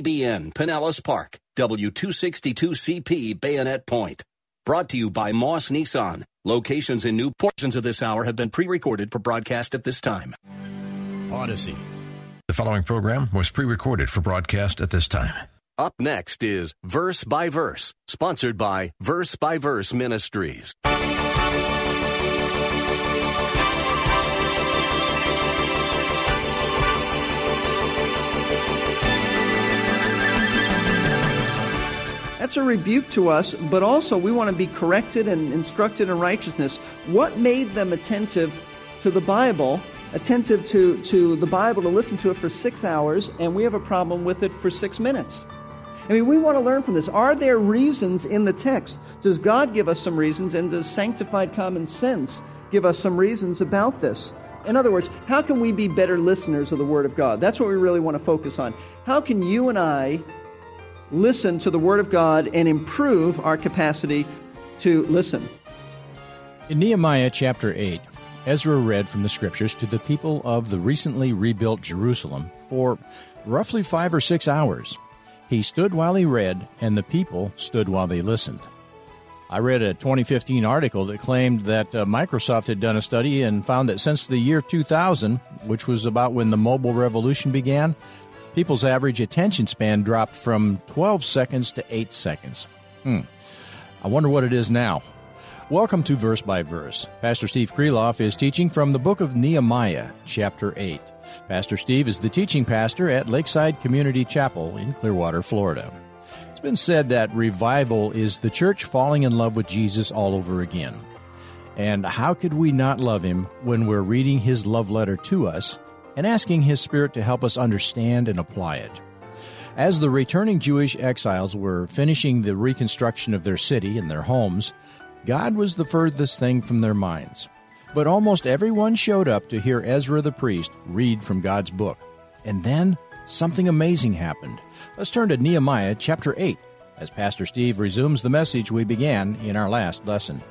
EBN Pinellas Park, W262CP Bayonet Point. Brought to you by Moss Nissan. Locations in new portions of this hour have been pre recorded for broadcast at this time. Odyssey. The following program was pre recorded for broadcast at this time. Up next is Verse by Verse, sponsored by Verse by Verse Ministries. That's a rebuke to us, but also we want to be corrected and instructed in righteousness. What made them attentive to the Bible, attentive to, to the Bible to listen to it for six hours, and we have a problem with it for six minutes? I mean, we want to learn from this. Are there reasons in the text? Does God give us some reasons, and does sanctified common sense give us some reasons about this? In other words, how can we be better listeners of the Word of God? That's what we really want to focus on. How can you and I listen to the Word of God and improve our capacity to listen. In Nehemiah chapter 8, Ezra read from the Scriptures to the people of the recently rebuilt Jerusalem for roughly five or six hours. He stood while he read, and the people stood while they listened. I read a 2015 article that claimed that uh, Microsoft had done a study and found that since the year 2000, which was about when the mobile revolution began, People's average attention span dropped from 12 seconds to 8 seconds. Hmm. I wonder what it is now. Welcome to Verse by Verse. Pastor Steve Kreloff is teaching from the book of Nehemiah, chapter 8. Pastor Steve is the teaching pastor at Lakeside Community Chapel in Clearwater, Florida. It's been said that revival is the church falling in love with Jesus all over again. And how could we not love him when we're reading his love letter to us and asking His Spirit to help us understand and apply it. As the returning Jewish exiles were finishing the reconstruction of their city and their homes, God was the furthest thing from their minds. But almost everyone showed up to hear Ezra the priest read from God's book. And then something amazing happened. Let's turn to Nehemiah chapter 8 as Pastor Steve resumes the message we began in our last lesson.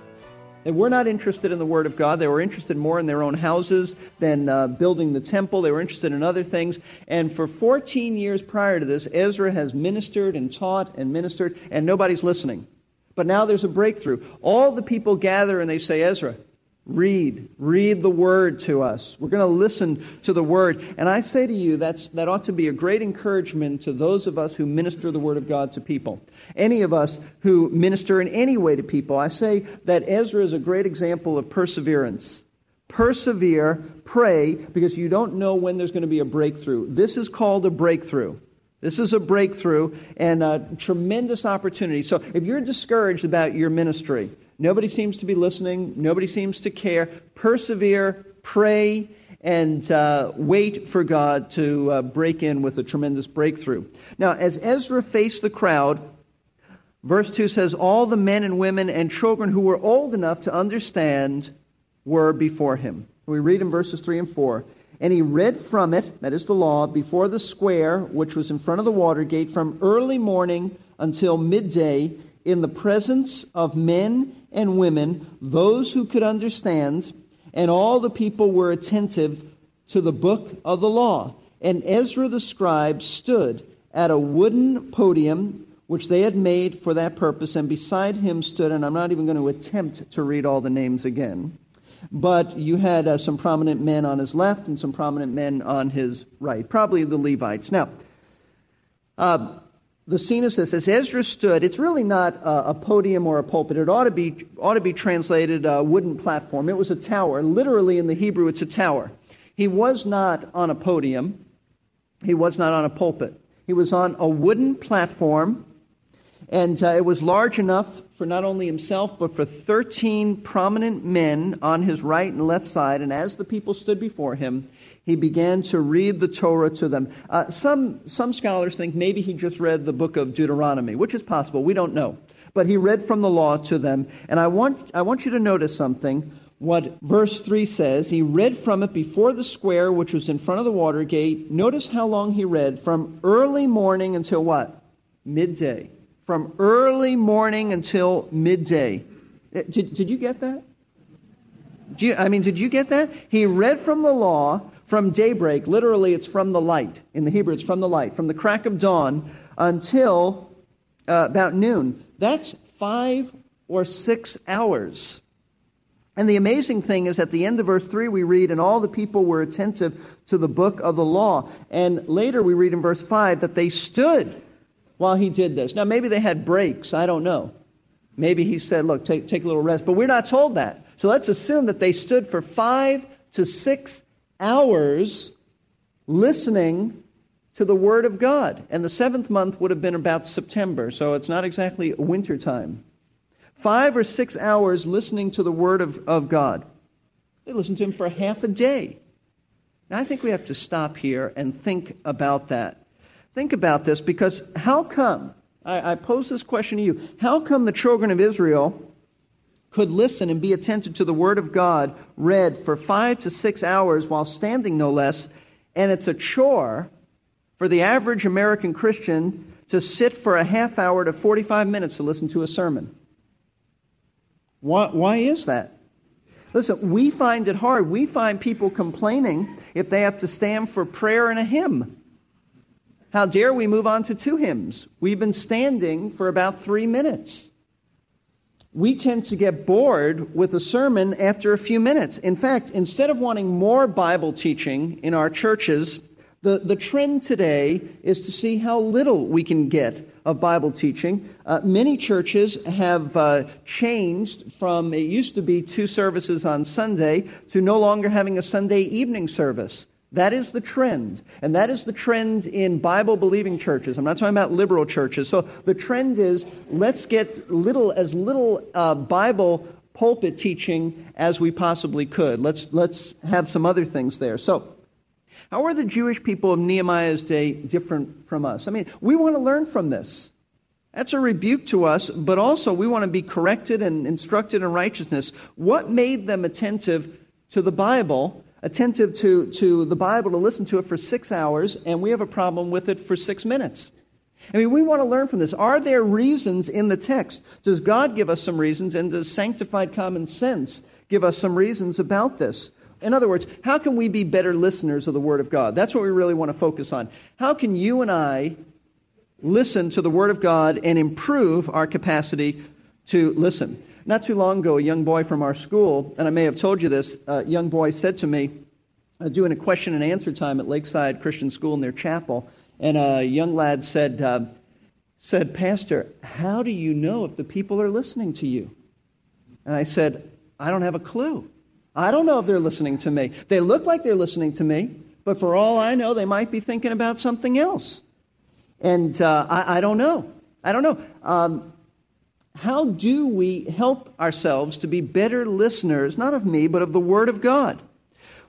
They were not interested in the Word of God. They were interested more in their own houses than uh, building the temple. They were interested in other things. And for 14 years prior to this, Ezra has ministered and taught and ministered, and nobody's listening. But now there's a breakthrough. All the people gather and they say, Ezra, Read. Read the word to us. We're going to listen to the word. And I say to you, that's, that ought to be a great encouragement to those of us who minister the word of God to people. Any of us who minister in any way to people. I say that Ezra is a great example of perseverance. Persevere, pray, because you don't know when there's going to be a breakthrough. This is called a breakthrough. This is a breakthrough and a tremendous opportunity. So if you're discouraged about your ministry, Nobody seems to be listening. Nobody seems to care. Persevere, pray, and uh, wait for God to uh, break in with a tremendous breakthrough. Now, as Ezra faced the crowd, verse 2 says, All the men and women and children who were old enough to understand were before him. We read in verses 3 and 4. And he read from it, that is the law, before the square, which was in front of the water gate, from early morning until midday, in the presence of men and women, those who could understand, and all the people were attentive to the book of the law. And Ezra the scribe stood at a wooden podium which they had made for that purpose, and beside him stood, and I'm not even going to attempt to read all the names again, but you had uh, some prominent men on his left and some prominent men on his right, probably the Levites. Now, uh, the scene is this as Ezra stood, it's really not a, a, podium or a pulpit. It ought to be, ought to be translated a wooden platform. It was a tower. Literally in the Hebrew, it's a tower. He was not on a podium, he was not on a pulpit. He was on a wooden platform, and uh, it was large enough for not only himself, but for 13 prominent men on his right and left side. And as the people stood before him, he began to read the Torah to them. Uh, some, some scholars think maybe he just read the book of Deuteronomy, which is possible. We don't know. But he read from the law to them. And I want, I want you to notice something. What verse 3 says, he read from it before the square, which was in front of the water gate. Notice how long he read from early morning until what? Midday. From early morning until midday. Uh, did, did you get that? You, I mean, did you get that? He read from the law from daybreak, literally it's from the light. In the Hebrew, it's from the light, from the crack of dawn until uh, about noon. That's five or six hours. And the amazing thing is at the end of verse 3, we read, And all the people were attentive to the book of the law. And later we read in verse 5 that they stood while he did this. Now, maybe they had breaks. I don't know. Maybe he said, Look, take, take a little rest. But we're not told that. So let's assume that they stood for five to six hours listening to the Word of God. And the seventh month would have been about September, so it's not exactly winter time. Five or six hours listening to the Word of, of God. They listened to Him for half a day. Now, I think we have to stop here and think about that. Think about this because how come, I, I pose this question to you, how come the children of Israel could listen and be attentive to the Word of God read for five to six hours while standing, no less, and it's a chore for the average American Christian to sit for a half hour to 45 minutes to listen to a sermon. Why, why is that? Listen, we find it hard. We find people complaining if they have to stand for prayer and a hymn. How dare we move on to two hymns? We've been standing for about three minutes we tend to get bored with a sermon after a few minutes. In fact, instead of wanting more Bible teaching in our churches, the, the trend today is to see how little we can get of Bible teaching. Uh, many churches have uh, changed from it used to be two services on Sunday to no longer having a Sunday evening service. That is the trend. And that is the trend in Bible believing churches. I'm not talking about liberal churches. So the trend is let's get little, as little uh, Bible pulpit teaching as we possibly could. Let's, let's have some other things there. So, how are the Jewish people of Nehemiah's day different from us? I mean, we want to learn from this. That's a rebuke to us, but also we want to be corrected and instructed in righteousness. What made them attentive to the Bible attentive to, to the Bible to listen to it for six hours, and we have a problem with it for six minutes. I mean, we want to learn from this. Are there reasons in the text? Does God give us some reasons, and does sanctified common sense give us some reasons about this? In other words, how can we be better listeners of the Word of God? That's what we really want to focus on. How can you and I listen to the Word of God and improve our capacity to listen? Not too long ago, a young boy from our school, and I may have told you this, a young boy said to me, uh, doing a question and answer time at Lakeside Christian School in their chapel, and a young lad said, uh, said, Pastor, how do you know if the people are listening to you? And I said, I don't have a clue. I don't know if they're listening to me. They look like they're listening to me, but for all I know, they might be thinking about something else. And uh, I, I, don't know. I don't know. Um, how do we help ourselves to be better listeners, not of me, but of the Word of God?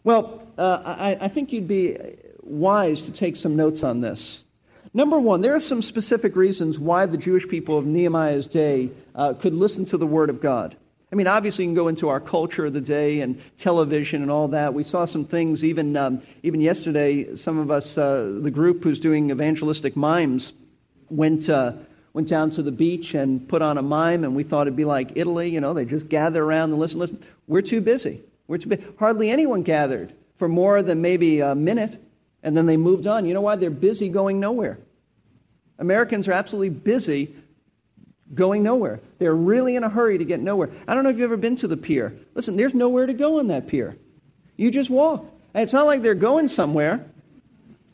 Well, uh, I, I think you'd be wise to take some notes on this. Number one, there are some specific reasons why the Jewish people of Nehemiah's day uh, could listen to the Word of God. I mean, obviously, you can go into our culture of the day and television and all that. We saw some things even um, even yesterday. Some of us, uh, the group who's doing evangelistic mimes, went uh, went down to the beach and put on a mime, and we thought it'd be like Italy. You know, they just gather around and listen. Listen, we're too busy. We're too busy. Hardly anyone gathered for more than maybe a minute, and then they moved on. You know why? They're busy going nowhere. Americans are absolutely busy going nowhere. They're really in a hurry to get nowhere. I don't know if you've ever been to the pier. Listen, there's nowhere to go on that pier. You just walk. And it's not like they're going somewhere.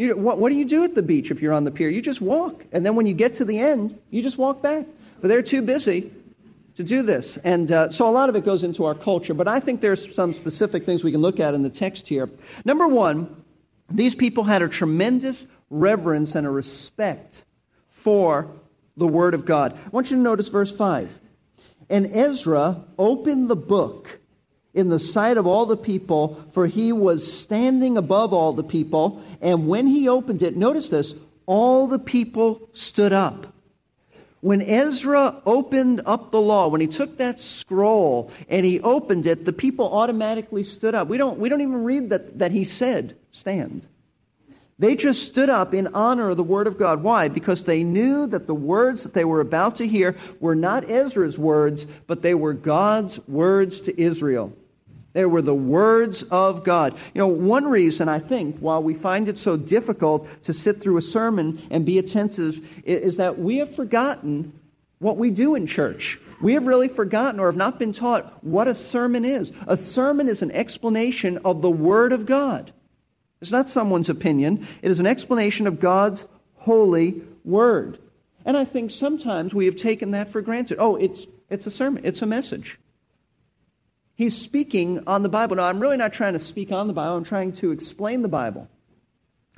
You, what, what do you do at the beach if you're on the pier? You just walk. And then when you get to the end, you just walk back. But they're too busy to do this. And uh, so a lot of it goes into our culture. But I think there's some specific things we can look at in the text here. Number one, these people had a tremendous reverence and a respect for the Word of God. I want you to notice verse 5. And Ezra opened the book in the sight of all the people, for he was standing above all the people. And when he opened it, notice this, all the people stood up. When Ezra opened up the law, when he took that scroll and he opened it, the people automatically stood up. We don't, we don't even read that, that he said, stand. They just stood up in honor of the Word of God. Why? Because they knew that the words that they were about to hear were not Ezra's words, but they were God's words to Israel. They were the words of God. You know, one reason I think why we find it so difficult to sit through a sermon and be attentive is that we have forgotten what we do in church. We have really forgotten or have not been taught what a sermon is. A sermon is an explanation of the Word of God. It's not someone's opinion, it is an explanation of God's holy Word. And I think sometimes we have taken that for granted. Oh, it's, it's a sermon, it's a message. He's speaking on the Bible. Now, I'm really not trying to speak on the Bible, I'm trying to explain the Bible.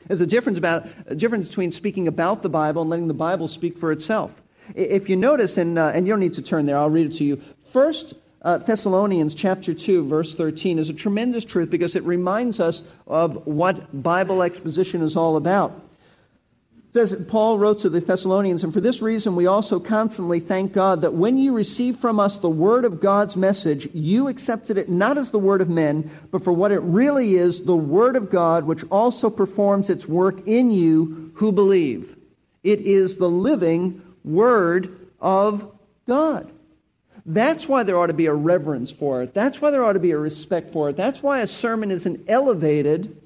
There's a difference, about, a difference between speaking about the Bible and letting the Bible speak for itself. If you notice, and, uh, and you don't need to turn there, I'll read it to you. First uh, Thessalonians chapter 2, verse 13 is a tremendous truth because it reminds us of what Bible exposition is all about says Paul wrote to the Thessalonians, and for this reason we also constantly thank God that when you received from us the word of God's message, you accepted it not as the word of men, but for what it really is, the word of God, which also performs its work in you who believe. It is the living word of God. That's why there ought to be a reverence for it. That's why there ought to be a respect for it. That's why a sermon is an elevated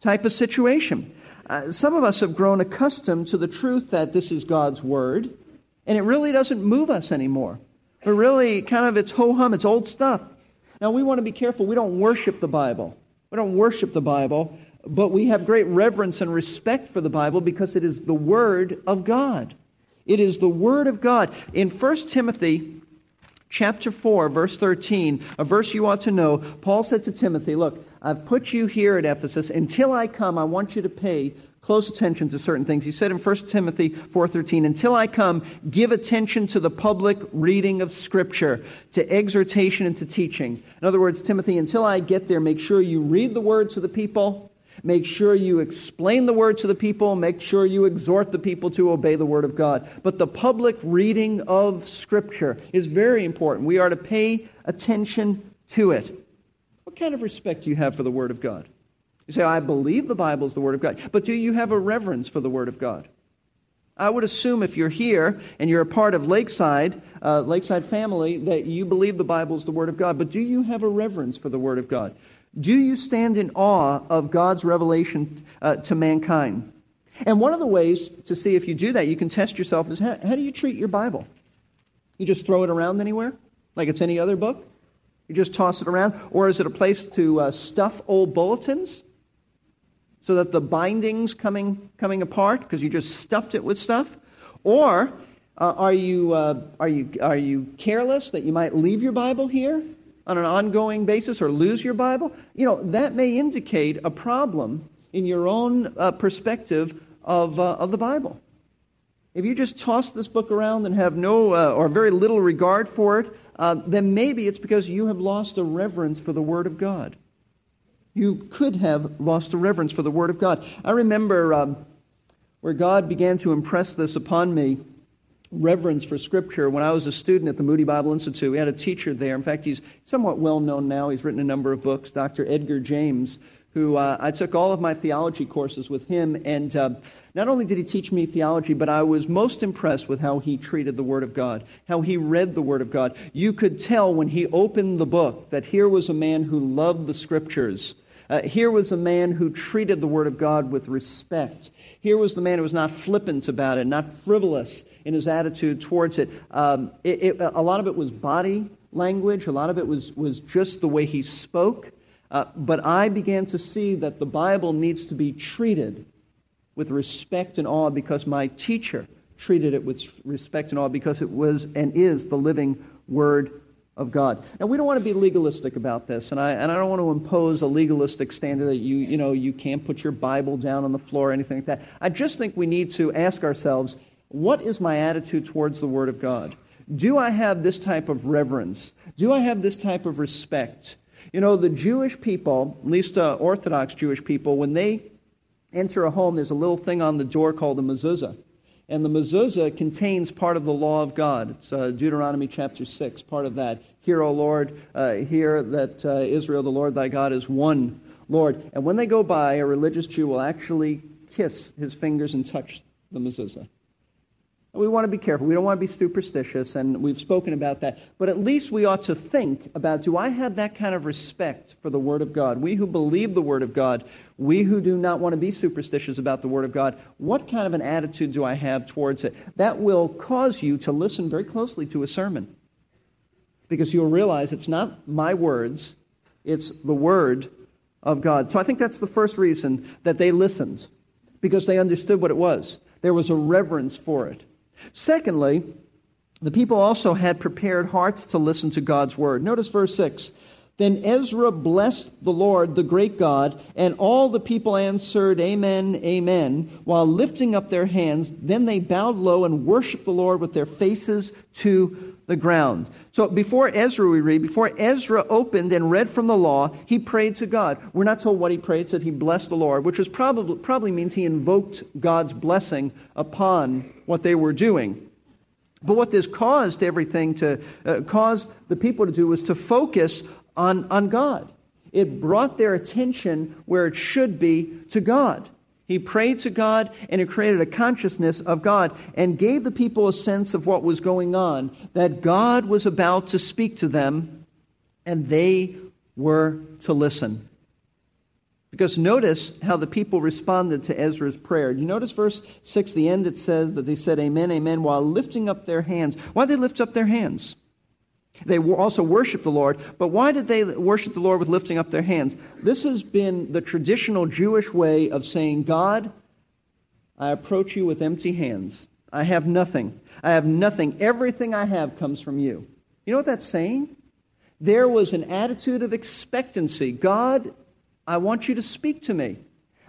type of situation. Uh, some of us have grown accustomed to the truth that this is God's Word, and it really doesn't move us anymore. But really, kind of, it's ho hum, it's old stuff. Now, we want to be careful. We don't worship the Bible. We don't worship the Bible, but we have great reverence and respect for the Bible because it is the Word of God. It is the Word of God. In 1 Timothy chapter 4, verse 13, a verse you ought to know, Paul said to Timothy, Look, I've put you here at Ephesus. Until I come, I want you to pay close attention to certain things. He said in 1 Timothy 4:13, "Until I come, give attention to the public reading of scripture, to exhortation and to teaching." In other words, Timothy, until I get there, make sure you read the word to the people, Make sure you explain the word to the people. Make sure you exhort the people to obey the word of God. But the public reading of Scripture is very important. We are to pay attention to it. What kind of respect do you have for the word of God? You say, I believe the Bible is the word of God. But do you have a reverence for the word of God? I would assume if you're here and you're a part of Lakeside, uh, Lakeside family, that you believe the Bible is the Word of God. But do you have a reverence for the Word of God? Do you stand in awe of God's revelation uh, to mankind? And one of the ways to see if you do that, you can test yourself, is how, how do you treat your Bible? You just throw it around anywhere, like it's any other book? You just toss it around? Or is it a place to uh, stuff old bulletins so that the binding's coming, coming apart because you just stuffed it with stuff? Or uh, are, you, uh, are, you, are you careless that you might leave your Bible here on an ongoing basis or lose your Bible, you know, that may indicate a problem in your own uh, perspective of, uh, of the Bible. If you just toss this book around and have no uh, or very little regard for it, uh, then maybe it's because you have lost a reverence for the Word of God. You could have lost a reverence for the Word of God. I remember um, where God began to impress this upon me reverence for Scripture. When I was a student at the Moody Bible Institute, we had a teacher there. In fact, he's somewhat well known now. He's written a number of books, Dr. Edgar James, who uh, I took all of my theology courses with him. And uh, not only did he teach me theology, but I was most impressed with how he treated the Word of God, how he read the Word of God. You could tell when he opened the book that here was a man who loved the Scriptures. Uh, here was a man who treated the Word of God with respect. Here was the man who was not flippant about it, not frivolous in his attitude towards it. Um, it, it a lot of it was body language, a lot of it was, was just the way he spoke. Uh, but I began to see that the Bible needs to be treated with respect and awe because my teacher treated it with respect and awe because it was and is the living Word of God. Now, we don't want to be legalistic about this, and I, and I don't want to impose a legalistic standard that you, you know, you can't put your Bible down on the floor or anything like that. I just think we need to ask ourselves, what is my attitude towards the Word of God? Do I have this type of reverence? Do I have this type of respect? You know, the Jewish people, at least uh, Orthodox Jewish people, when they enter a home, there's a little thing on the door called a mezuzah. And the mezuzah contains part of the law of God. It's uh, Deuteronomy chapter 6, part of that. Hear, O Lord, uh, hear that uh, Israel, the Lord thy God, is one Lord. And when they go by, a religious Jew will actually kiss his fingers and touch the mezuzah. We want to be careful. We don't want to be superstitious, and we've spoken about that. But at least we ought to think about do I have that kind of respect for the Word of God? We who believe the Word of God, we who do not want to be superstitious about the Word of God, what kind of an attitude do I have towards it? That will cause you to listen very closely to a sermon. Because you'll realize it's not my words, it's the Word of God. So I think that's the first reason that they listened, because they understood what it was. There was a reverence for it. Secondly, the people also had prepared hearts to listen to God's word. Notice verse 6. Then Ezra blessed the Lord, the great God, and all the people answered, Amen, Amen, while lifting up their hands. Then they bowed low and worshiped the Lord with their faces to the ground. So before Ezra, we read, before Ezra opened and read from the law, he prayed to God. We're not told what he prayed, said he blessed the Lord, which was probably, probably means he invoked God's blessing upon what they were doing. But what this caused everything to, uh, the people to do was to focus on, on God. It brought their attention where it should be to God. He prayed to God and it created a consciousness of God and gave the people a sense of what was going on, that God was about to speak to them and they were to listen. Because notice how the people responded to Ezra's prayer. You notice verse 6, the end, it says that they said, Amen, Amen, while lifting up their hands. Why did they lift up their hands? They also worship the Lord, but why did they worship the Lord with lifting up their hands? This has been the traditional Jewish way of saying, God, I approach you with empty hands. I have nothing. I have nothing. Everything I have comes from you. You know what that's saying? There was an attitude of expectancy. God, I want you to speak to me.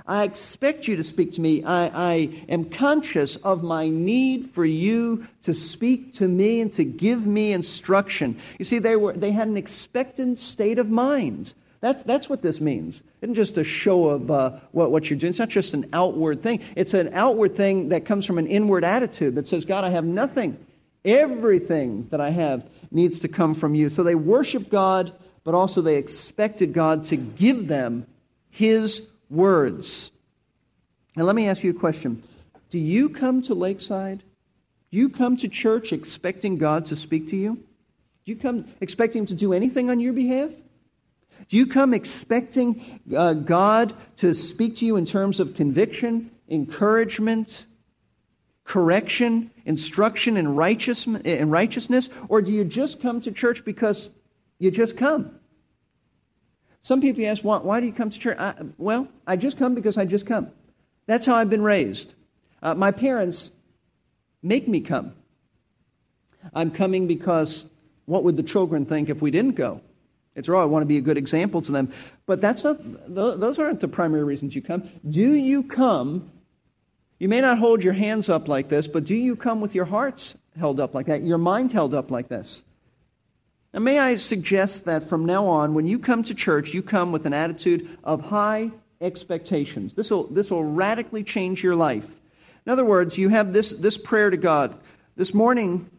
I expect you to speak to me. I, I, am conscious of my need for you to speak to me and to give me instruction. You see, they, were, they had an expectant state of mind. That's, that's what this means. It isn't just a show of uh, what, what you're doing. It's not just an outward thing. It's an outward thing that comes from an inward attitude that says, God, I have nothing. Everything that I have needs to come from you. So they worship God, but also they expected God to give them His words. And let me ask you a question Do you come to Lakeside? Do you come to church expecting God to speak to you? Do you come expecting Him to do anything on your behalf? Do you come expecting uh, God to speak to you in terms of conviction, encouragement, correction, instruction, righteous, and righteousness? Or do you just come to church because you just come? Some people ask, why, why do you come to church? I, well, I just come because I just come. That's how I've been raised. Uh, my parents make me come. I'm coming because what would the children think if we didn't go? It's all I want to be a good example to them. But that's not, those aren't the primary reasons you come. Do you come? You may not hold your hands up like this, but do you come with your hearts held up like that, your mind held up like this? And may I suggest that from now on, when you come to church, you come with an attitude of high expectations. This will, this will radically change your life. In other words, you have this, this prayer to God. This morning,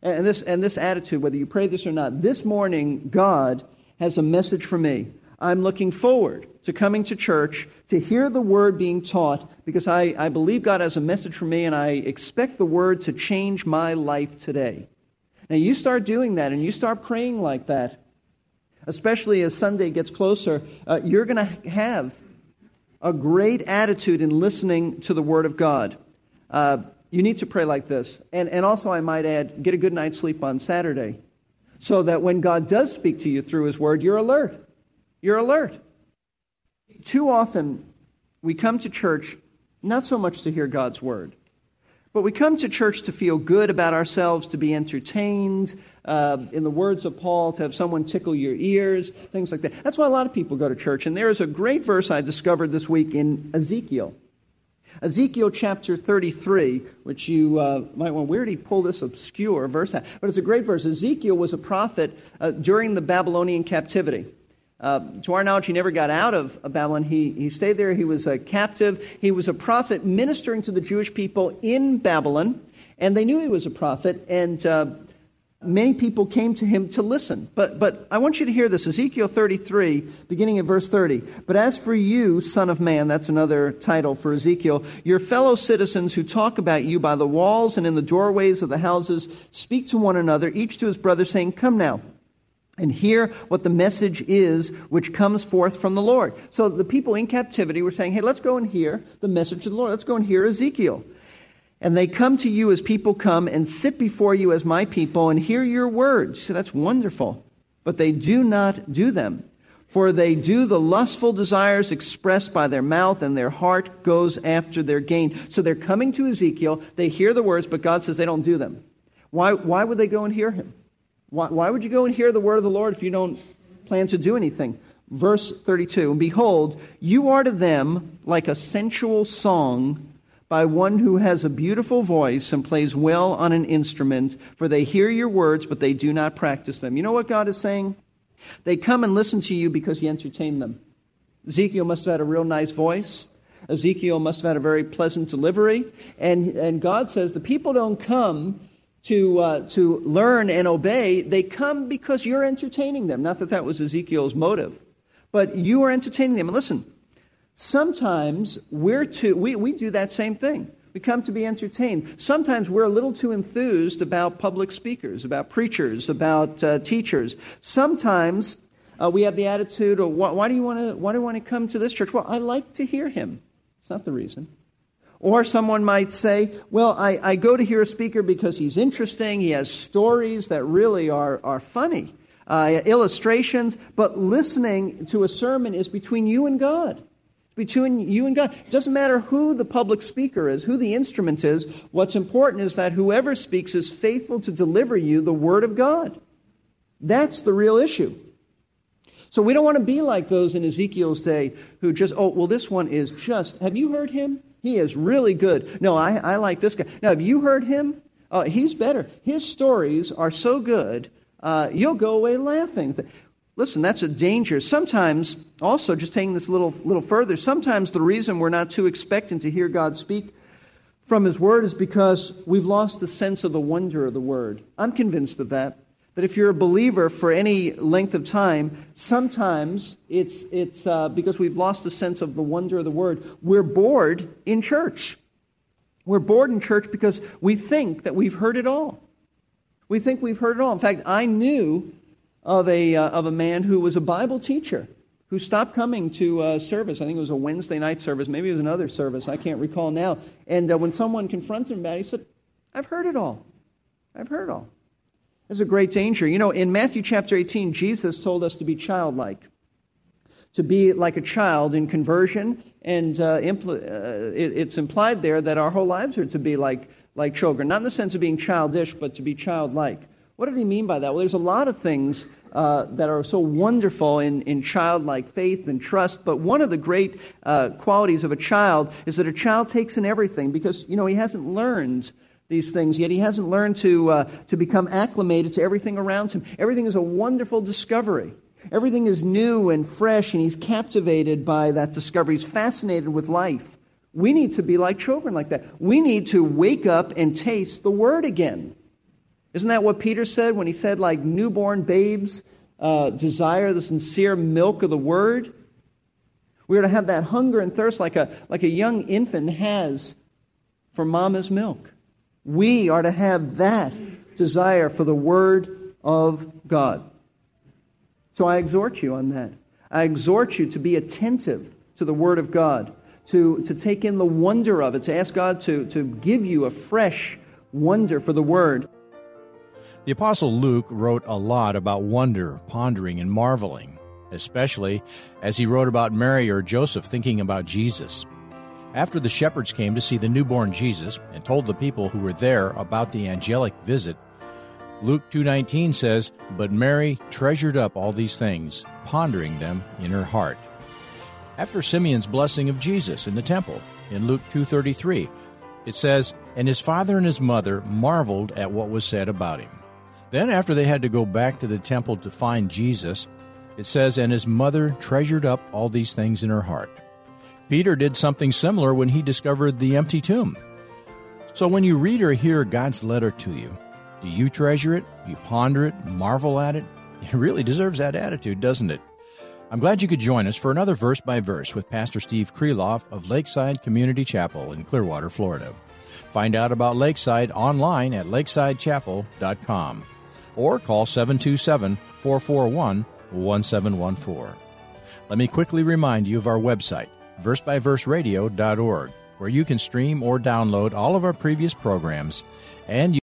and this, and this attitude, whether you pray this or not, this morning, God has a message for me. I'm looking forward to coming to church to hear the word being taught because I, I believe God has a message for me and I expect the word to change my life today. Now, you start doing that and you start praying like that, especially as Sunday gets closer, uh, you're going to have a great attitude in listening to the Word of God. Uh, you need to pray like this. And, and also, I might add, get a good night's sleep on Saturday so that when God does speak to you through His Word, you're alert. You're alert. Too often, we come to church not so much to hear God's Word but we come to church to feel good about ourselves, to be entertained, uh, in the words of Paul, to have someone tickle your ears, things like that. That's why a lot of people go to church. And there is a great verse I discovered this week in Ezekiel. Ezekiel chapter 33, which you uh, might want, where did he pull this obscure verse at? But it's a great verse. Ezekiel was a prophet uh, during the Babylonian captivity. Uh, to our knowledge, he never got out of Babylon. He, he stayed there. He was a captive. He was a prophet ministering to the Jewish people in Babylon, and they knew he was a prophet. And uh, many people came to him to listen. But, but I want you to hear this Ezekiel 33, beginning at verse 30. But as for you, Son of Man, that's another title for Ezekiel, your fellow citizens who talk about you by the walls and in the doorways of the houses speak to one another, each to his brother, saying, Come now. And hear what the message is which comes forth from the Lord. So the people in captivity were saying, Hey, let's go and hear the message of the Lord. Let's go and hear Ezekiel. And they come to you as people come and sit before you as my people and hear your words. So that's wonderful. But they do not do them. For they do the lustful desires expressed by their mouth, and their heart goes after their gain. So they're coming to Ezekiel, they hear the words, but God says they don't do them. Why, why would they go and hear him? Why, why would you go and hear the word of the Lord if you don't plan to do anything? Verse 32 And behold, you are to them like a sensual song by one who has a beautiful voice and plays well on an instrument, for they hear your words, but they do not practice them. You know what God is saying? They come and listen to you because you entertain them. Ezekiel must have had a real nice voice. Ezekiel must have had a very pleasant delivery. And, and God says the people don't come to, uh, to learn and obey, they come because you're entertaining them. Not that that was Ezekiel's motive, but you are entertaining them. And listen, Sometimes we're too, we, we do that same thing. We come to be entertained. Sometimes we're a little too enthused about public speakers, about preachers, about uh, teachers. Sometimes uh, we have the attitude of, why, why do you want to, come to this church? Well, I like to hear him. It's not the reason. Or someone might say, well, I, I go to hear a speaker because he's interesting, he has stories that really are, are funny, uh, illustrations, but listening to a sermon is between you and God between you and God. It doesn't matter who the public speaker is, who the instrument is. What's important is that whoever speaks is faithful to deliver you the Word of God. That's the real issue. So we don't want to be like those in Ezekiel's day who just, oh, well, this one is just, have you heard him? He is really good. No, I, I like this guy. Now, have you heard him? Uh, he's better. His stories are so good, uh, you'll go away laughing. Listen, that's a danger. Sometimes, also, just taking this a little, little further, sometimes the reason we're not too expectant to hear God speak from His Word is because we've lost the sense of the wonder of the Word. I'm convinced of that. That if you're a believer for any length of time, sometimes it's, it's uh, because we've lost the sense of the wonder of the Word. We're bored in church. We're bored in church because we think that we've heard it all. We think we've heard it all. In fact, I knew of a, uh, of a man who was a Bible teacher who stopped coming to uh, service. I think it was a Wednesday night service. Maybe it was another service. I can't recall now. And uh, when someone confronted him about it, he said, I've heard it all. I've heard it all. There's a great danger. You know, in Matthew chapter 18, Jesus told us to be childlike, to be like a child in conversion. And uh, impl- uh, it, it's implied there that our whole lives are to be like, like children, not in the sense of being childish, but to be childlike. What did he mean by that? Well, there's a lot of things uh, that are so wonderful in, in childlike faith and trust. But one of the great uh, qualities of a child is that a child takes in everything because, you know, he hasn't learned these things yet. He hasn't learned to, uh, to become acclimated to everything around him. Everything is a wonderful discovery. Everything is new and fresh, and he's captivated by that discovery. He's fascinated with life. We need to be like children like that. We need to wake up and taste the Word again. Isn't that what Peter said when he said, like newborn babes uh, desire the sincere milk of the word? We are to have that hunger and thirst like a, like a young infant has for mama's milk. We are to have that desire for the word of God. So I exhort you on that. I exhort you to be attentive to the word of God, to, to take in the wonder of it, to ask God to, to give you a fresh wonder for the word. The Apostle Luke wrote a lot about wonder, pondering, and marveling, especially as he wrote about Mary or Joseph thinking about Jesus. After the shepherds came to see the newborn Jesus and told the people who were there about the angelic visit, Luke 2:19 says, "But Mary treasured up all these things, pondering them in her heart." After Simeon's blessing of Jesus in the temple in Luke 2:33, it says, "And his father and his mother marveled at what was said about him." Then, after they had to go back to the temple to find Jesus, it says, And his mother treasured up all these things in her heart. Peter did something similar when he discovered the empty tomb. So, when you read or hear God's letter to you, Do you treasure it? Do you ponder it, marvel at it? It really deserves that attitude, doesn't it? I'm glad you could join us for another verse by verse with Pastor Steve Kreloff of Lakeside Community Chapel in Clearwater, Florida. Find out about Lakeside online at lakesidechapel.com or call 727 441 1714. Let me quickly remind you of our website, versebyverseradio.org, where you can stream or download all of our previous programs and